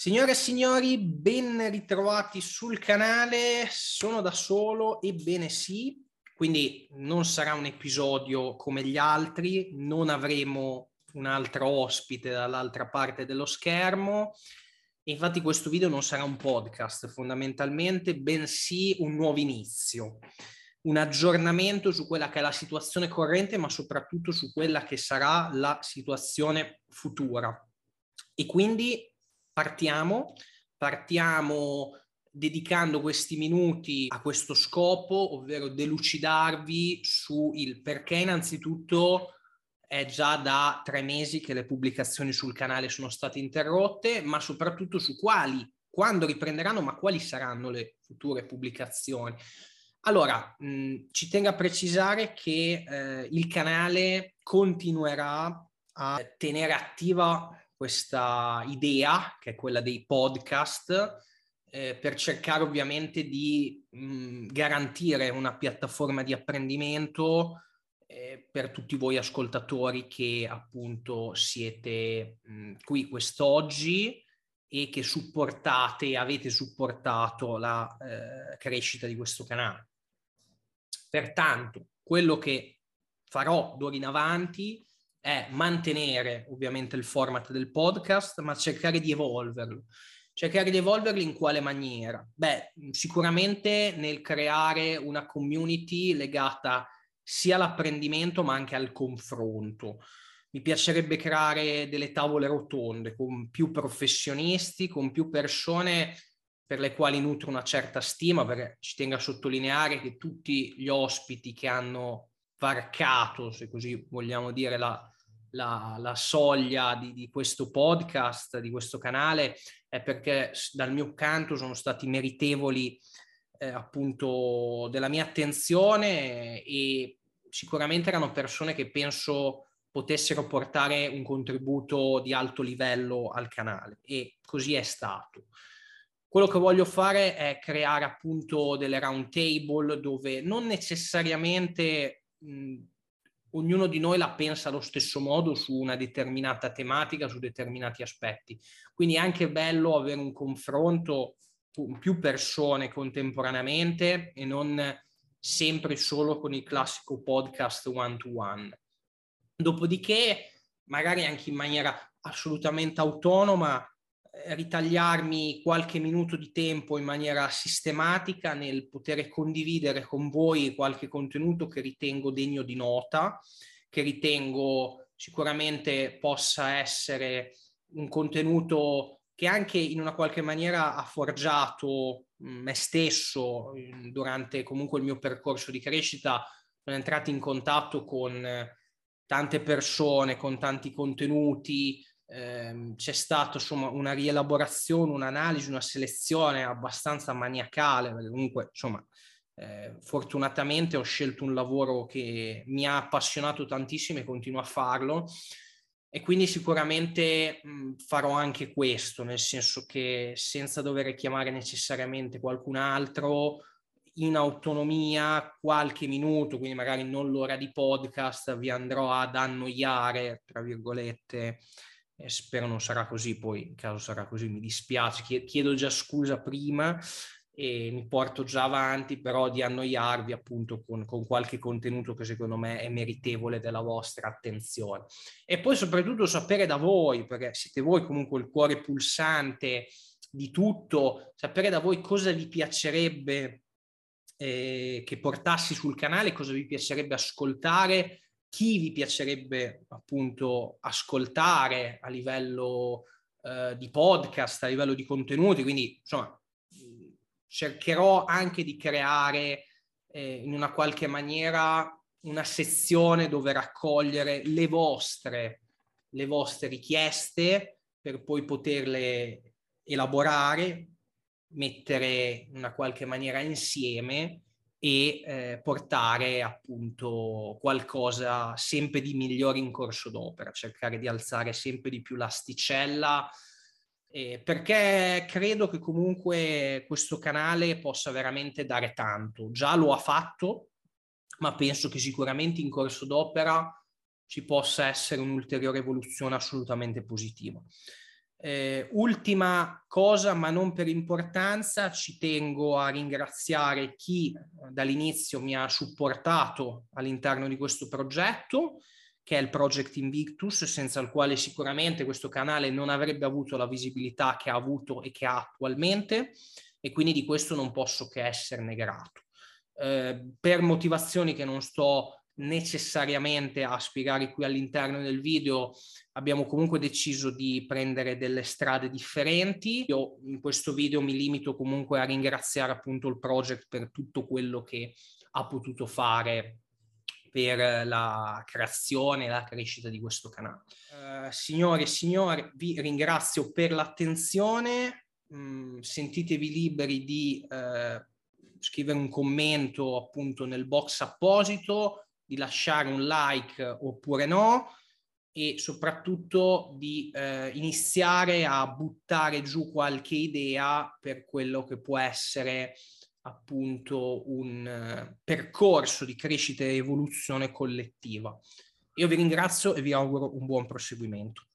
Signore e signori, ben ritrovati sul canale. Sono da solo, ebbene sì, quindi non sarà un episodio come gli altri, non avremo un altro ospite dall'altra parte dello schermo. Infatti questo video non sarà un podcast fondamentalmente, bensì un nuovo inizio, un aggiornamento su quella che è la situazione corrente, ma soprattutto su quella che sarà la situazione futura. E quindi partiamo, partiamo dedicando questi minuti a questo scopo, ovvero delucidarvi sul perché innanzitutto è già da tre mesi che le pubblicazioni sul canale sono state interrotte, ma soprattutto su quali, quando riprenderanno, ma quali saranno le future pubblicazioni. Allora, mh, ci tengo a precisare che eh, il canale continuerà a tenere attiva questa idea, che è quella dei podcast, eh, per cercare ovviamente di mh, garantire una piattaforma di apprendimento eh, per tutti voi ascoltatori che appunto siete mh, qui quest'oggi e che supportate, avete supportato la eh, crescita di questo canale. Pertanto, quello che farò d'ora in avanti è mantenere ovviamente il format del podcast, ma cercare di evolverlo. Cercare di evolverlo in quale maniera? Beh, sicuramente nel creare una community legata sia all'apprendimento ma anche al confronto. Mi piacerebbe creare delle tavole rotonde con più professionisti, con più persone per le quali nutro una certa stima, perché ci tengo a sottolineare che tutti gli ospiti che hanno varcato, se così vogliamo dire, la, la, la soglia di, di, questo podcast, di questo canale, è perché dal mio canto sono stati meritevoli eh, appunto della mia attenzione e sicuramente erano persone che penso potessero portare un contributo di alto livello al canale e così è stato. Quello che voglio fare è creare appunto delle round table dove non necessariamente mh, ognuno di noi la pensa allo stesso modo su una determinata tematica, su determinati aspetti. Quindi è anche bello avere un confronto con più persone contemporaneamente e non sempre solo con il classico podcast one to one. Dopodiché, magari anche in maniera assolutamente autonoma, ritagliarmi qualche minuto di tempo in maniera sistematica nel poter condividere con voi qualche contenuto che ritengo degno di nota, che ritengo sicuramente possa essere un contenuto che anche in una qualche maniera ha forgiato mm, me stesso durante comunque il mio percorso di crescita. Sono entrato in contatto con tante persone, con tanti contenuti, ehm, c'è stata insomma una rielaborazione, un'analisi, una selezione abbastanza maniacale, perché comunque insomma eh, fortunatamente ho scelto un lavoro che mi ha appassionato tantissimo e continuo a farlo. E quindi sicuramente mh, farò anche questo, nel senso che senza dover chiamare necessariamente qualcun altro, in autonomia qualche minuto, quindi magari non l'ora di podcast, vi andrò ad annoiare, tra virgolette, eh, spero non sarà così, poi in caso sarà così mi dispiace, chiedo già scusa prima e mi porto già avanti, però di annoiarvi appunto con, con, qualche contenuto che secondo me è meritevole della vostra attenzione. E poi soprattutto sapere da voi, perché siete voi comunque il cuore pulsante di tutto, sapere da voi cosa vi piacerebbe eh, che portassi sul canale, cosa vi piacerebbe ascoltare, chi vi piacerebbe appunto ascoltare a livello eh, di podcast, a livello di contenuti, quindi insomma cercherò anche di creare eh, in una qualche maniera una sezione dove raccogliere le vostre, le vostre richieste per poi poterle elaborare, mettere in una qualche maniera insieme e eh, portare appunto qualcosa sempre di migliore in corso d'opera, cercare di alzare sempre di più l'asticella, eh, perché credo che comunque questo canale possa veramente dare tanto. Già lo ha fatto, ma penso che sicuramente in corso d'opera ci possa essere un'ulteriore evoluzione assolutamente positiva. Eh, ultima cosa, ma non per importanza, ci tengo a ringraziare chi dall'inizio mi ha supportato all'interno di questo progetto, che è il Project Invictus, senza il quale sicuramente questo canale non avrebbe avuto la visibilità che ha avuto e che ha attualmente, e quindi di questo non posso che esserne grato. Eh, per motivazioni che non sto necessariamente a spiegare qui all'interno del video, abbiamo comunque deciso di prendere delle strade differenti. Io in questo video mi limito comunque a ringraziare appunto il project per tutto quello che ha potuto fare per la creazione e la crescita di questo canale. Uh, signore e signori, vi ringrazio per l'attenzione. Mm, sentitevi liberi di uh, scrivere un commento appunto nel box apposito di lasciare un like oppure no e soprattutto di eh, iniziare a buttare giù qualche idea per quello che può essere appunto un uh, percorso di crescita e evoluzione collettiva. Io vi ringrazio e vi auguro un buon proseguimento.